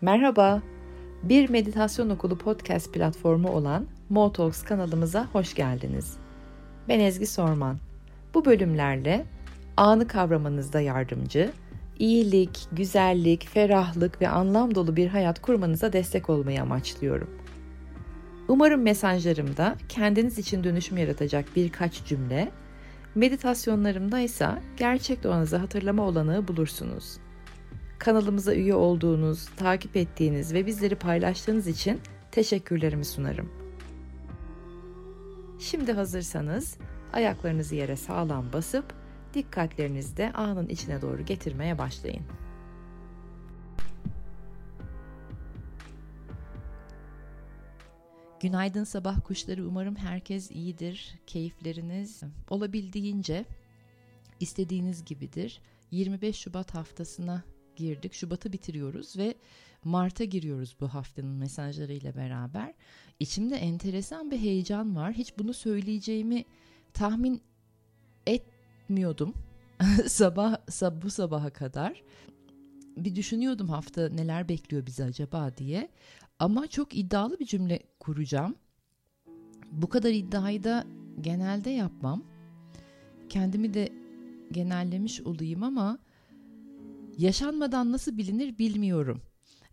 Merhaba, bir meditasyon okulu podcast platformu olan Motalks kanalımıza hoş geldiniz. Ben Ezgi Sorman. Bu bölümlerle anı kavramanızda yardımcı, iyilik, güzellik, ferahlık ve anlam dolu bir hayat kurmanıza destek olmayı amaçlıyorum. Umarım mesajlarımda kendiniz için dönüşüm yaratacak birkaç cümle, meditasyonlarımda ise gerçek doğanızı hatırlama olanağı bulursunuz. Kanalımıza üye olduğunuz, takip ettiğiniz ve bizleri paylaştığınız için teşekkürlerimi sunarım. Şimdi hazırsanız ayaklarınızı yere sağlam basıp dikkatlerinizi de anın içine doğru getirmeye başlayın. Günaydın sabah kuşları. Umarım herkes iyidir. Keyifleriniz olabildiğince istediğiniz gibidir. 25 Şubat haftasına girdik. Şubat'ı bitiriyoruz ve Mart'a giriyoruz bu haftanın mesajlarıyla beraber. İçimde enteresan bir heyecan var. Hiç bunu söyleyeceğimi tahmin etmiyordum. sabah sab bu sabaha kadar. Bir düşünüyordum hafta neler bekliyor bizi acaba diye. Ama çok iddialı bir cümle kuracağım. Bu kadar iddiayı da genelde yapmam. Kendimi de genellemiş olayım ama yaşanmadan nasıl bilinir bilmiyorum.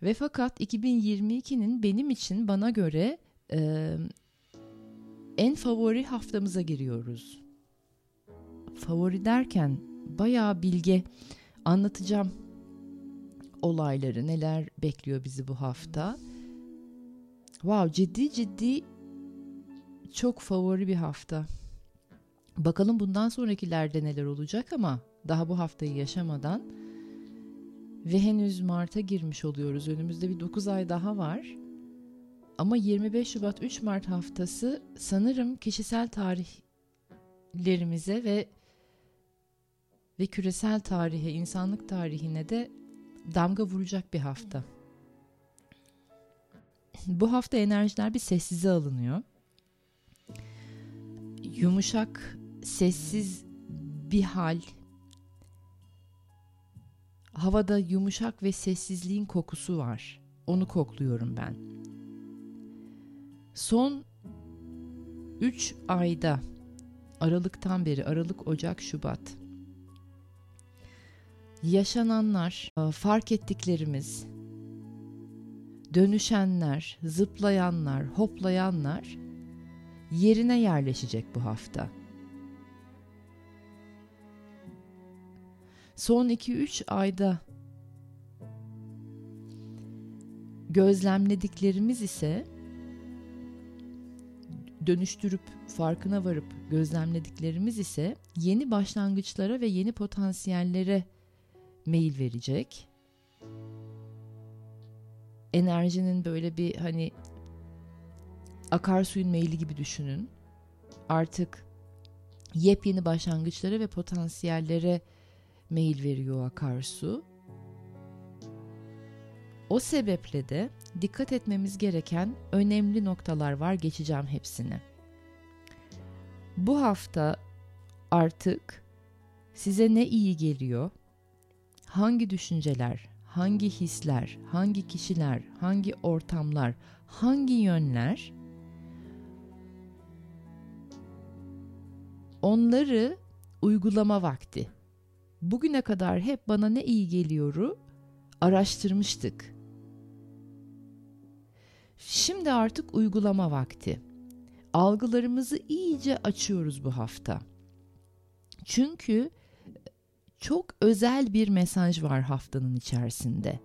Ve fakat 2022'nin benim için bana göre e, en favori haftamıza giriyoruz. Favori derken bayağı bilge anlatacağım olayları, neler bekliyor bizi bu hafta. Wow, ciddi ciddi çok favori bir hafta. Bakalım bundan sonrakilerde neler olacak ama daha bu haftayı yaşamadan ve henüz Mart'a girmiş oluyoruz. Önümüzde bir 9 ay daha var. Ama 25 Şubat 3 Mart haftası sanırım kişisel tarihlerimize ve ve küresel tarihe, insanlık tarihine de damga vuracak bir hafta. Bu hafta enerjiler bir sessize alınıyor. Yumuşak, sessiz bir hal, havada yumuşak ve sessizliğin kokusu var. Onu kokluyorum ben. Son 3 ayda Aralıktan beri Aralık, Ocak, Şubat yaşananlar, fark ettiklerimiz, dönüşenler, zıplayanlar, hoplayanlar yerine yerleşecek bu hafta. Son 2-3 ayda gözlemlediklerimiz ise dönüştürüp farkına varıp gözlemlediklerimiz ise yeni başlangıçlara ve yeni potansiyellere meyil verecek. Enerjinin böyle bir hani akarsuyun meyli gibi düşünün. Artık yepyeni başlangıçlara ve potansiyellere meyil veriyor akarsu. O sebeple de dikkat etmemiz gereken önemli noktalar var. Geçeceğim hepsini. Bu hafta artık size ne iyi geliyor? Hangi düşünceler, hangi hisler, hangi kişiler, hangi ortamlar, hangi yönler onları uygulama vakti bugüne kadar hep bana ne iyi geliyoru araştırmıştık. Şimdi artık uygulama vakti. Algılarımızı iyice açıyoruz bu hafta. Çünkü çok özel bir mesaj var haftanın içerisinde.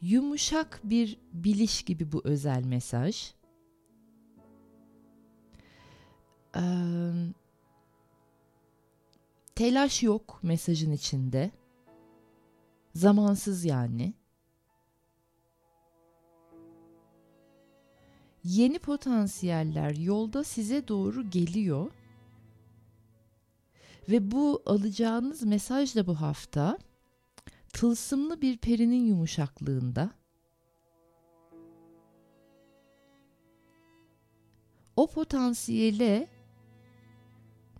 Yumuşak bir biliş gibi bu özel mesaj. Ee, Telaş yok mesajın içinde. Zamansız yani. Yeni potansiyeller yolda size doğru geliyor. Ve bu alacağınız mesaj da bu hafta tılsımlı bir perinin yumuşaklığında. O potansiyele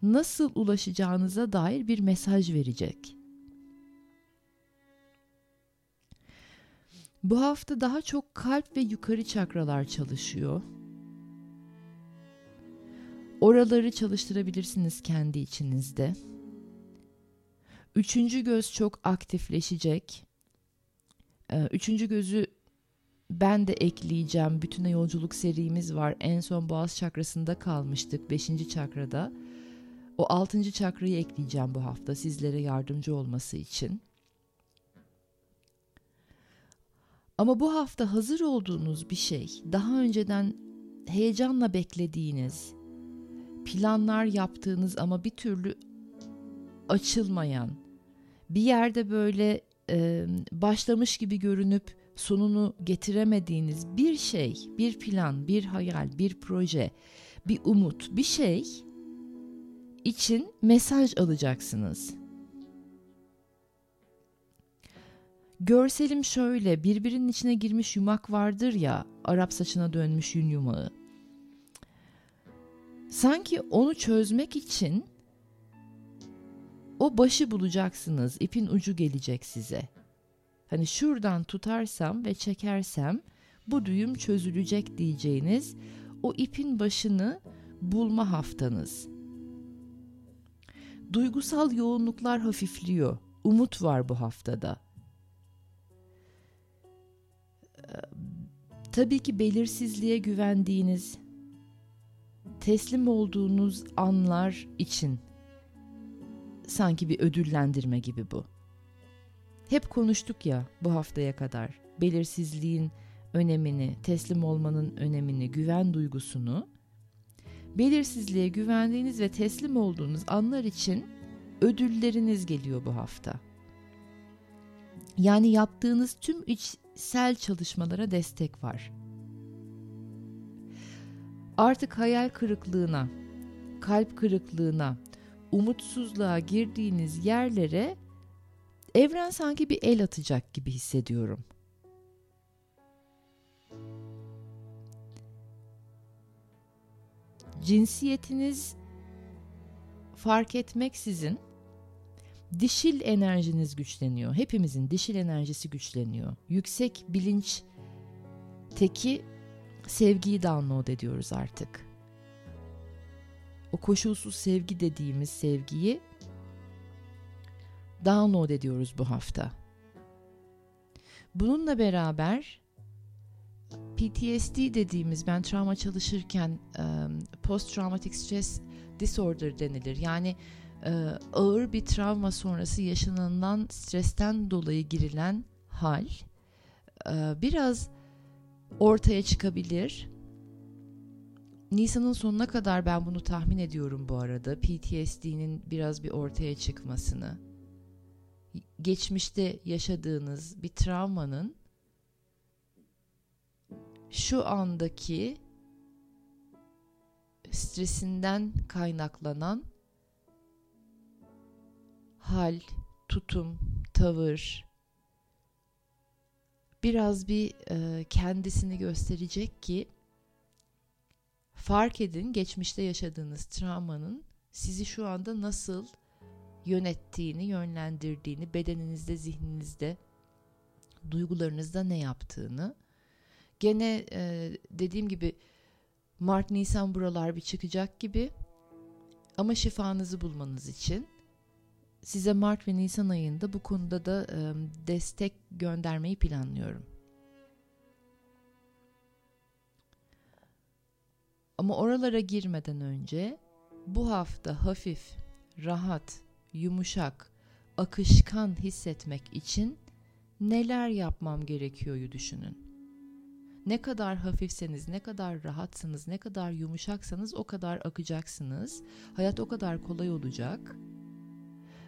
nasıl ulaşacağınıza dair bir mesaj verecek. Bu hafta daha çok kalp ve yukarı çakralar çalışıyor. Oraları çalıştırabilirsiniz kendi içinizde. Üçüncü göz çok aktifleşecek. Ee, üçüncü gözü ben de ekleyeceğim. Bütüne yolculuk serimiz var. En son boğaz çakrasında kalmıştık. Beşinci çakrada. O altıncı çakrayı ekleyeceğim bu hafta sizlere yardımcı olması için. Ama bu hafta hazır olduğunuz bir şey, daha önceden heyecanla beklediğiniz, planlar yaptığınız ama bir türlü açılmayan, bir yerde böyle e, başlamış gibi görünüp sonunu getiremediğiniz bir şey, bir plan, bir hayal, bir proje, bir umut, bir şey için mesaj alacaksınız. Görselim şöyle birbirinin içine girmiş yumak vardır ya Arap saçına dönmüş yün yumağı. Sanki onu çözmek için o başı bulacaksınız. ipin ucu gelecek size. Hani şuradan tutarsam ve çekersem bu düğüm çözülecek diyeceğiniz o ipin başını bulma haftanız. Duygusal yoğunluklar hafifliyor. Umut var bu haftada. Tabii ki belirsizliğe güvendiğiniz, teslim olduğunuz anlar için sanki bir ödüllendirme gibi bu. Hep konuştuk ya bu haftaya kadar belirsizliğin önemini, teslim olmanın önemini, güven duygusunu. Belirsizliğe güvendiğiniz ve teslim olduğunuz anlar için ödülleriniz geliyor bu hafta. Yani yaptığınız tüm içsel çalışmalara destek var. Artık hayal kırıklığına, kalp kırıklığına, umutsuzluğa girdiğiniz yerlere evren sanki bir el atacak gibi hissediyorum. Cinsiyetiniz fark etmeksizin dişil enerjiniz güçleniyor. Hepimizin dişil enerjisi güçleniyor. Yüksek bilinç teki sevgiyi download ediyoruz artık. O koşulsuz sevgi dediğimiz sevgiyi download ediyoruz bu hafta. Bununla beraber PTSD dediğimiz ben travma çalışırken post traumatic stress disorder denilir. Yani ağır bir travma sonrası yaşanılan stresten dolayı girilen hal biraz ortaya çıkabilir. Nisan'ın sonuna kadar ben bunu tahmin ediyorum bu arada. PTSD'nin biraz bir ortaya çıkmasını. Geçmişte yaşadığınız bir travmanın şu andaki stresinden kaynaklanan hal, tutum, tavır biraz bir e, kendisini gösterecek ki fark edin geçmişte yaşadığınız travmanın sizi şu anda nasıl yönettiğini, yönlendirdiğini, bedeninizde, zihninizde, duygularınızda ne yaptığını. Gene e, dediğim gibi Mart Nisan buralar bir çıkacak gibi ama şifanızı bulmanız için size Mart ve Nisan ayında bu konuda da e, destek göndermeyi planlıyorum. Ama oralara girmeden önce bu hafta hafif, rahat, yumuşak, akışkan hissetmek için neler yapmam gerekiyoryu düşünün. Ne kadar hafifseniz, ne kadar rahatsınız, ne kadar yumuşaksanız o kadar akacaksınız. Hayat o kadar kolay olacak.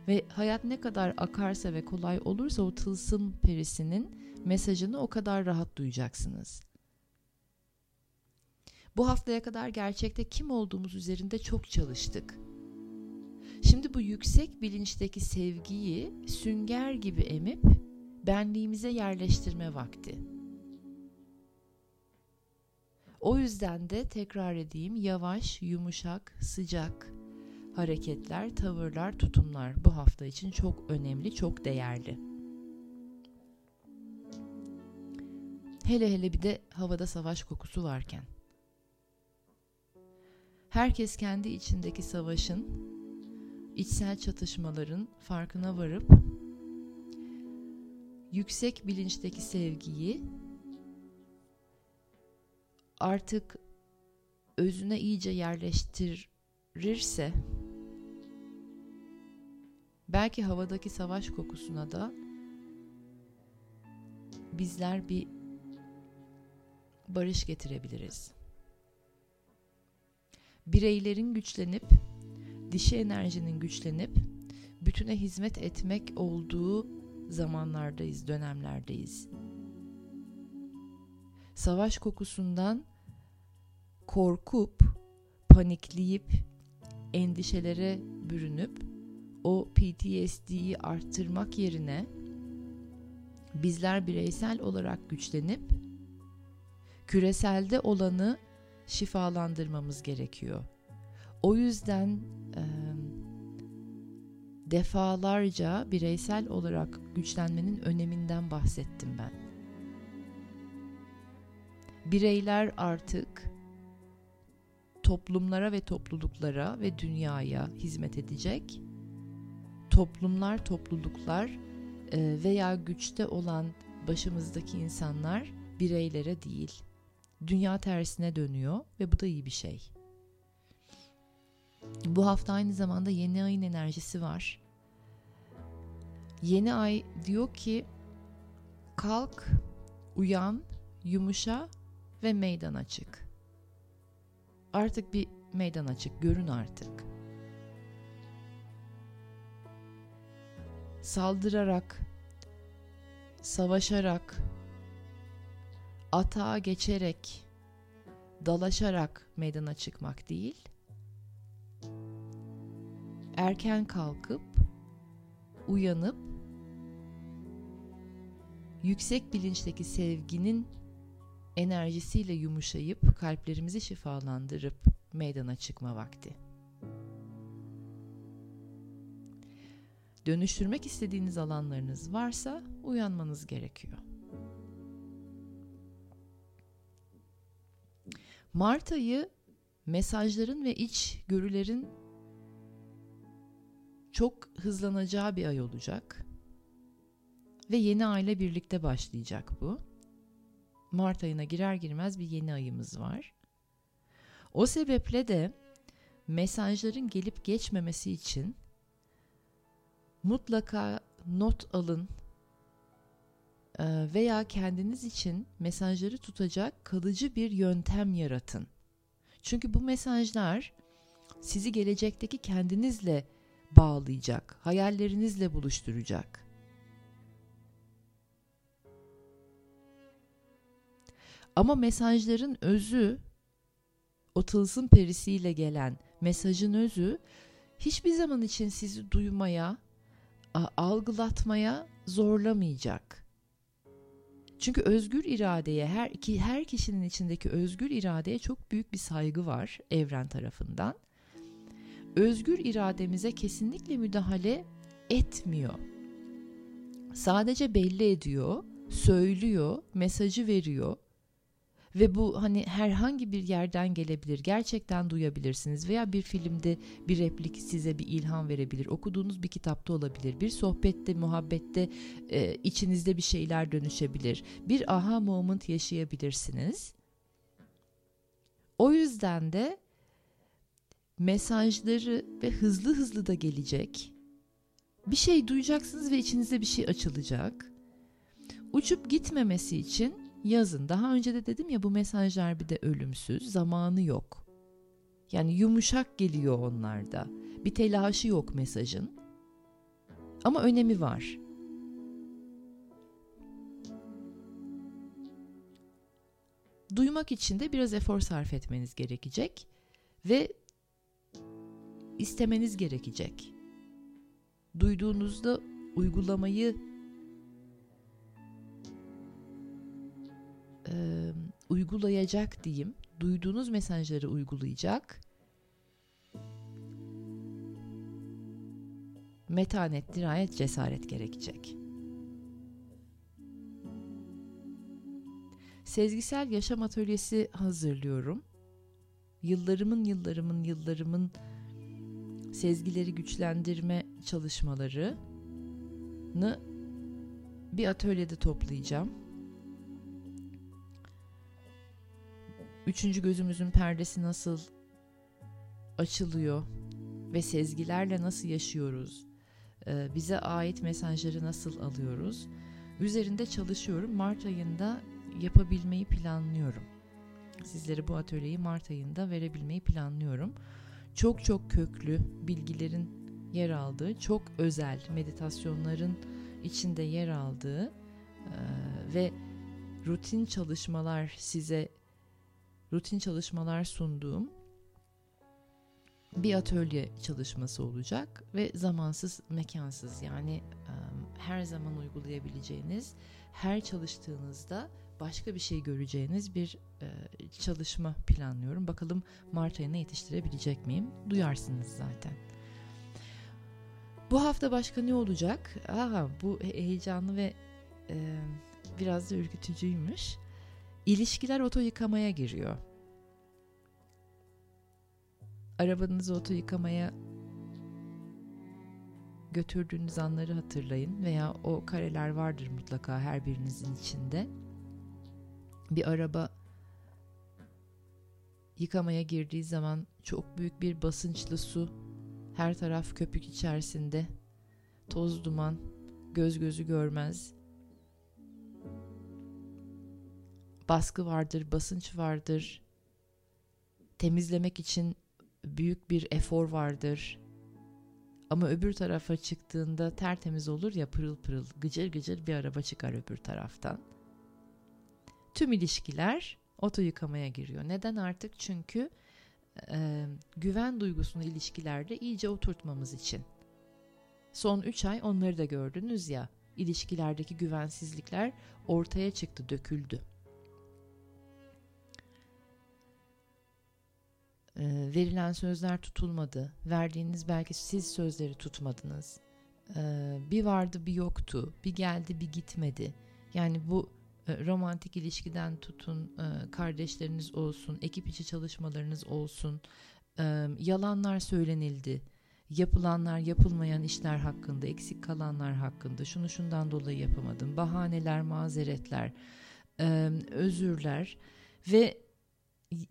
Ve hayat ne kadar akarsa ve kolay olursa o tılsım perisinin mesajını o kadar rahat duyacaksınız. Bu haftaya kadar gerçekte kim olduğumuz üzerinde çok çalıştık. Şimdi bu yüksek bilinçteki sevgiyi sünger gibi emip benliğimize yerleştirme vakti. O yüzden de tekrar edeyim yavaş, yumuşak, sıcak hareketler, tavırlar, tutumlar bu hafta için çok önemli, çok değerli. Hele hele bir de havada savaş kokusu varken. Herkes kendi içindeki savaşın, içsel çatışmaların farkına varıp yüksek bilinçteki sevgiyi artık özüne iyice yerleştirirse belki havadaki savaş kokusuna da bizler bir barış getirebiliriz. Bireylerin güçlenip, dişi enerjinin güçlenip, bütüne hizmet etmek olduğu zamanlardayız, dönemlerdeyiz. Savaş kokusundan korkup, panikleyip, endişelere bürünüp o PTSD'yi arttırmak yerine bizler bireysel olarak güçlenip küreselde olanı şifalandırmamız gerekiyor. O yüzden e, defalarca bireysel olarak güçlenmenin öneminden bahsettim ben. Bireyler artık toplumlara ve topluluklara ve dünyaya hizmet edecek. Toplumlar, topluluklar veya güçte olan başımızdaki insanlar bireylere değil. Dünya tersine dönüyor ve bu da iyi bir şey. Bu hafta aynı zamanda yeni ayın enerjisi var. Yeni ay diyor ki kalk, uyan, yumuşa ve meydan açık. Artık bir meydan açık, görün artık. Saldırarak, savaşarak, atağa geçerek, dalaşarak meydana çıkmak değil, erken kalkıp, uyanıp, yüksek bilinçteki sevginin enerjisiyle yumuşayıp kalplerimizi şifalandırıp meydana çıkma vakti. Dönüştürmek istediğiniz alanlarınız varsa uyanmanız gerekiyor. Mart ayı mesajların ve iç görülerin çok hızlanacağı bir ay olacak. Ve yeni ayla birlikte başlayacak bu. Mart ayına girer girmez bir yeni ayımız var. O sebeple de mesajların gelip geçmemesi için mutlaka not alın ee, veya kendiniz için mesajları tutacak kalıcı bir yöntem yaratın. Çünkü bu mesajlar sizi gelecekteki kendinizle bağlayacak, hayallerinizle buluşturacak. Ama mesajların özü, o tılsım perisiyle gelen mesajın özü hiçbir zaman için sizi duymaya, algılatmaya zorlamayacak. Çünkü özgür iradeye her iki her kişinin içindeki özgür iradeye çok büyük bir saygı var evren tarafından. Özgür irademize kesinlikle müdahale etmiyor. Sadece belli ediyor, söylüyor, mesajı veriyor ve bu hani herhangi bir yerden gelebilir. Gerçekten duyabilirsiniz veya bir filmde bir replik size bir ilham verebilir. Okuduğunuz bir kitapta olabilir. Bir sohbette, muhabbette e, içinizde bir şeyler dönüşebilir. Bir aha moment yaşayabilirsiniz. O yüzden de mesajları ve hızlı hızlı da gelecek. Bir şey duyacaksınız ve içinizde bir şey açılacak. Uçup gitmemesi için yazın. Daha önce de dedim ya bu mesajlar bir de ölümsüz, zamanı yok. Yani yumuşak geliyor onlarda. Bir telaşı yok mesajın. Ama önemi var. Duymak için de biraz efor sarf etmeniz gerekecek ve istemeniz gerekecek. Duyduğunuzda uygulamayı e, uygulayacak diyeyim. Duyduğunuz mesajları uygulayacak. Metanet, dirayet, cesaret gerekecek. Sezgisel yaşam atölyesi hazırlıyorum. Yıllarımın yıllarımın yıllarımın sezgileri güçlendirme çalışmalarını bir atölyede toplayacağım. Üçüncü gözümüzün perdesi nasıl açılıyor ve sezgilerle nasıl yaşıyoruz? Ee, bize ait mesajları nasıl alıyoruz? Üzerinde çalışıyorum. Mart ayında yapabilmeyi planlıyorum. Sizlere bu atölyeyi Mart ayında verebilmeyi planlıyorum. Çok çok köklü bilgilerin yer aldığı, çok özel meditasyonların içinde yer aldığı e, ve rutin çalışmalar size rutin çalışmalar sunduğum bir atölye çalışması olacak ve zamansız mekansız yani her zaman uygulayabileceğiniz her çalıştığınızda başka bir şey göreceğiniz bir çalışma planlıyorum. Bakalım Mart ayına yetiştirebilecek miyim? Duyarsınız zaten. Bu hafta başka ne olacak? Aa, bu heyecanlı ve biraz da ürkütücüymüş. İlişkiler oto yıkamaya giriyor. Arabanızı oto yıkamaya götürdüğünüz anları hatırlayın veya o kareler vardır mutlaka her birinizin içinde. Bir araba yıkamaya girdiği zaman çok büyük bir basınçlı su, her taraf köpük içerisinde, toz duman, göz gözü görmez. Baskı vardır, basınç vardır. Temizlemek için büyük bir efor vardır. Ama öbür tarafa çıktığında tertemiz olur ya pırıl pırıl gıcır gıcır bir araba çıkar öbür taraftan. Tüm ilişkiler oto yıkamaya giriyor. Neden artık? Çünkü e, güven duygusunu ilişkilerde iyice oturtmamız için. Son 3 ay onları da gördünüz ya. ilişkilerdeki güvensizlikler ortaya çıktı, döküldü. Verilen sözler tutulmadı. Verdiğiniz belki siz sözleri tutmadınız. E, bir vardı bir yoktu. Bir geldi bir gitmedi. Yani bu e, romantik ilişkiden tutun, e, kardeşleriniz olsun, ekip içi çalışmalarınız olsun. E, yalanlar söylenildi. Yapılanlar, yapılmayan işler hakkında, eksik kalanlar hakkında, şunu şundan dolayı yapamadım. Bahaneler, mazeretler, özürler ve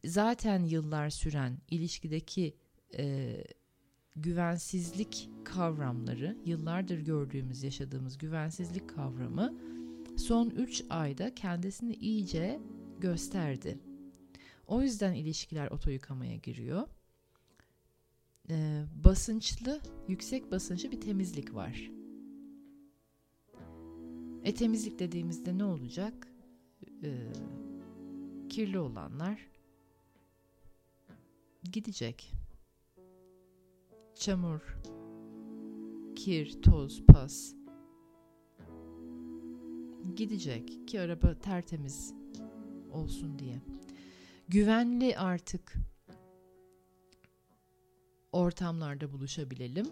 zaten yıllar süren ilişkideki e, güvensizlik kavramları, yıllardır gördüğümüz, yaşadığımız güvensizlik kavramı son 3 ayda kendisini iyice gösterdi. O yüzden ilişkiler oto yıkamaya giriyor. Ee, basınçlı, yüksek basınçlı bir temizlik var. E temizlik dediğimizde ne olacak? Ee, kirli olanlar gidecek. Çamur, kir, toz, pas gidecek ki araba tertemiz olsun diye. Güvenli artık ortamlarda buluşabilelim.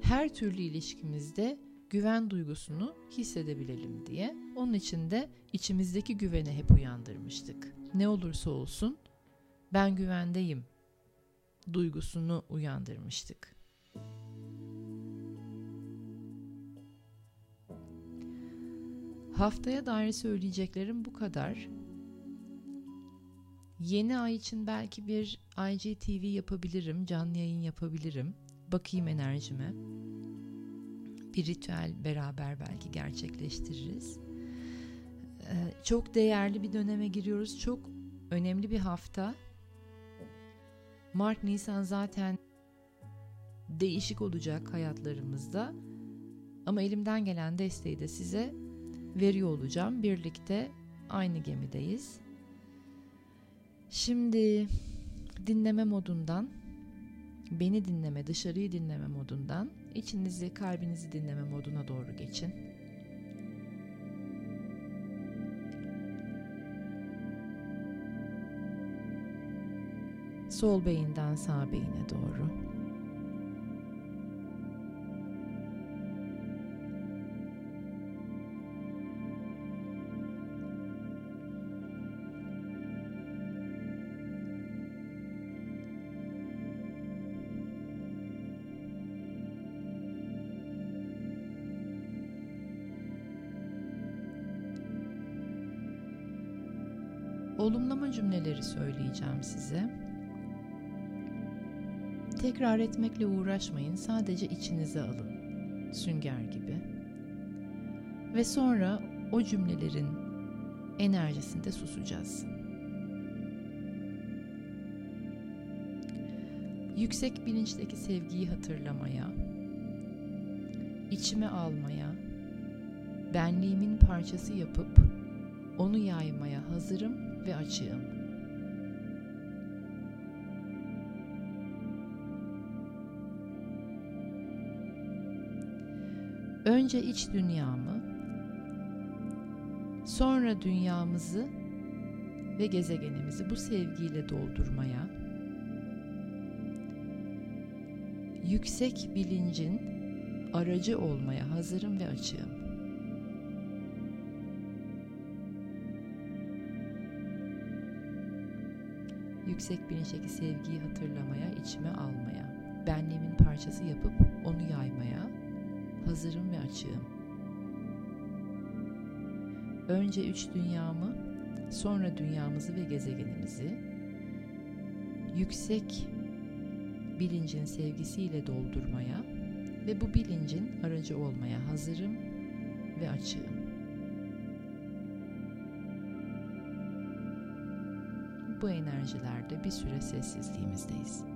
Her türlü ilişkimizde güven duygusunu hissedebilelim diye. Onun için de içimizdeki güveni hep uyandırmıştık. Ne olursa olsun ben güvendeyim duygusunu uyandırmıştık. Haftaya dair söyleyeceklerim bu kadar. Yeni ay için belki bir IGTV yapabilirim, canlı yayın yapabilirim. Bakayım enerjime. Bir ritüel beraber belki gerçekleştiririz. Ee, çok değerli bir döneme giriyoruz. Çok önemli bir hafta. Mart Nisan zaten değişik olacak hayatlarımızda. Ama elimden gelen desteği de size veriyor olacağım. Birlikte aynı gemideyiz. Şimdi dinleme modundan, beni dinleme, dışarıyı dinleme modundan içinizi, kalbinizi dinleme moduna doğru geçin. sol beyinden sağ beyine doğru. Olumlama cümleleri söyleyeceğim size. Tekrar etmekle uğraşmayın. Sadece içinize alın. Sünger gibi. Ve sonra o cümlelerin enerjisinde susacağız. Yüksek bilinçteki sevgiyi hatırlamaya, içime almaya, benliğimin parçası yapıp onu yaymaya hazırım ve açığım. Önce iç dünyamı, sonra dünyamızı ve gezegenimizi bu sevgiyle doldurmaya, yüksek bilincin aracı olmaya hazırım ve açığım. Yüksek bilinçteki sevgiyi hatırlamaya, içime almaya, benliğimin parçası yapıp onu yaymaya hazırım ve açığım. Önce üç dünyamı, sonra dünyamızı ve gezegenimizi yüksek bilincin sevgisiyle doldurmaya ve bu bilincin aracı olmaya hazırım ve açığım. Bu enerjilerde bir süre sessizliğimizdeyiz.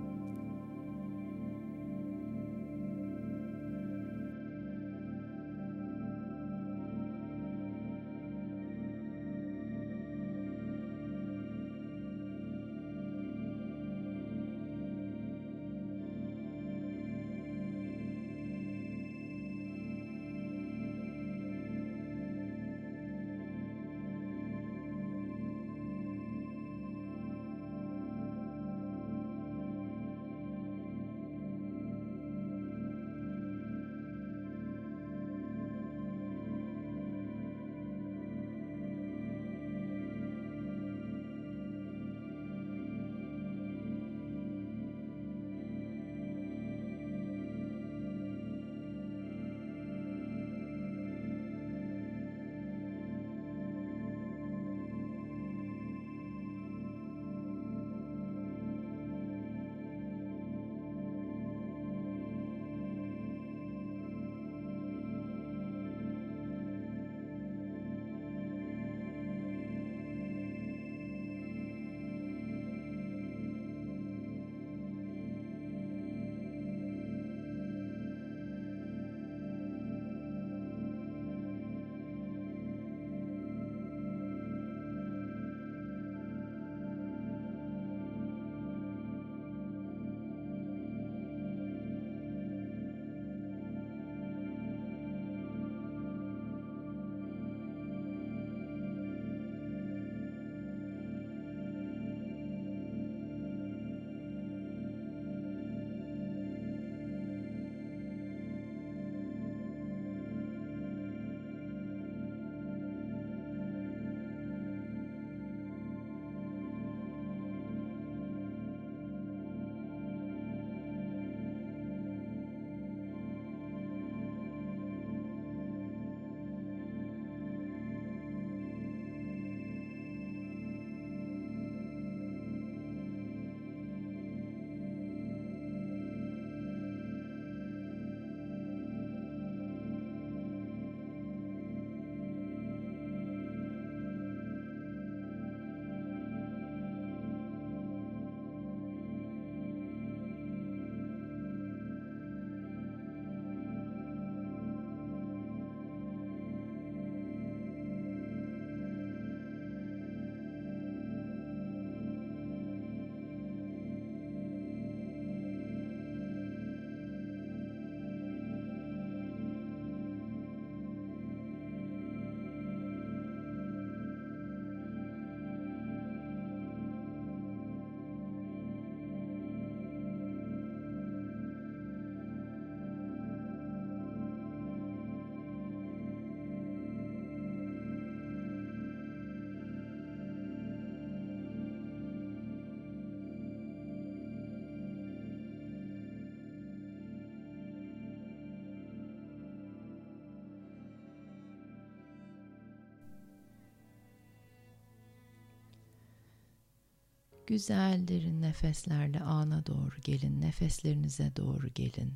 Güzel derin nefeslerle ana doğru gelin, nefeslerinize doğru gelin.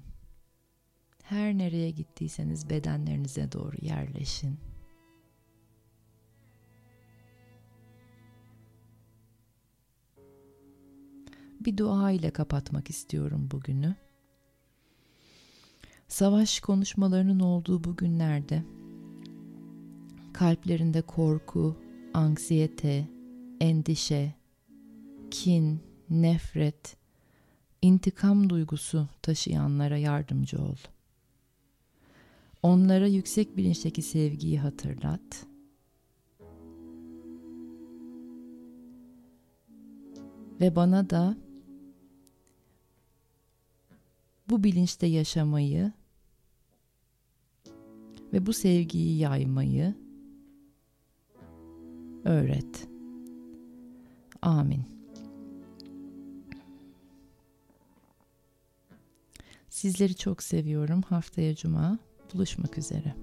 Her nereye gittiyseniz bedenlerinize doğru yerleşin. Bir dua ile kapatmak istiyorum bugünü. Savaş konuşmalarının olduğu bu günlerde kalplerinde korku, anksiyete, endişe, kin, nefret, intikam duygusu taşıyanlara yardımcı ol. Onlara yüksek bilinçteki sevgiyi hatırlat. Ve bana da bu bilinçte yaşamayı ve bu sevgiyi yaymayı öğret. Amin. Sizleri çok seviyorum. Haftaya cuma buluşmak üzere.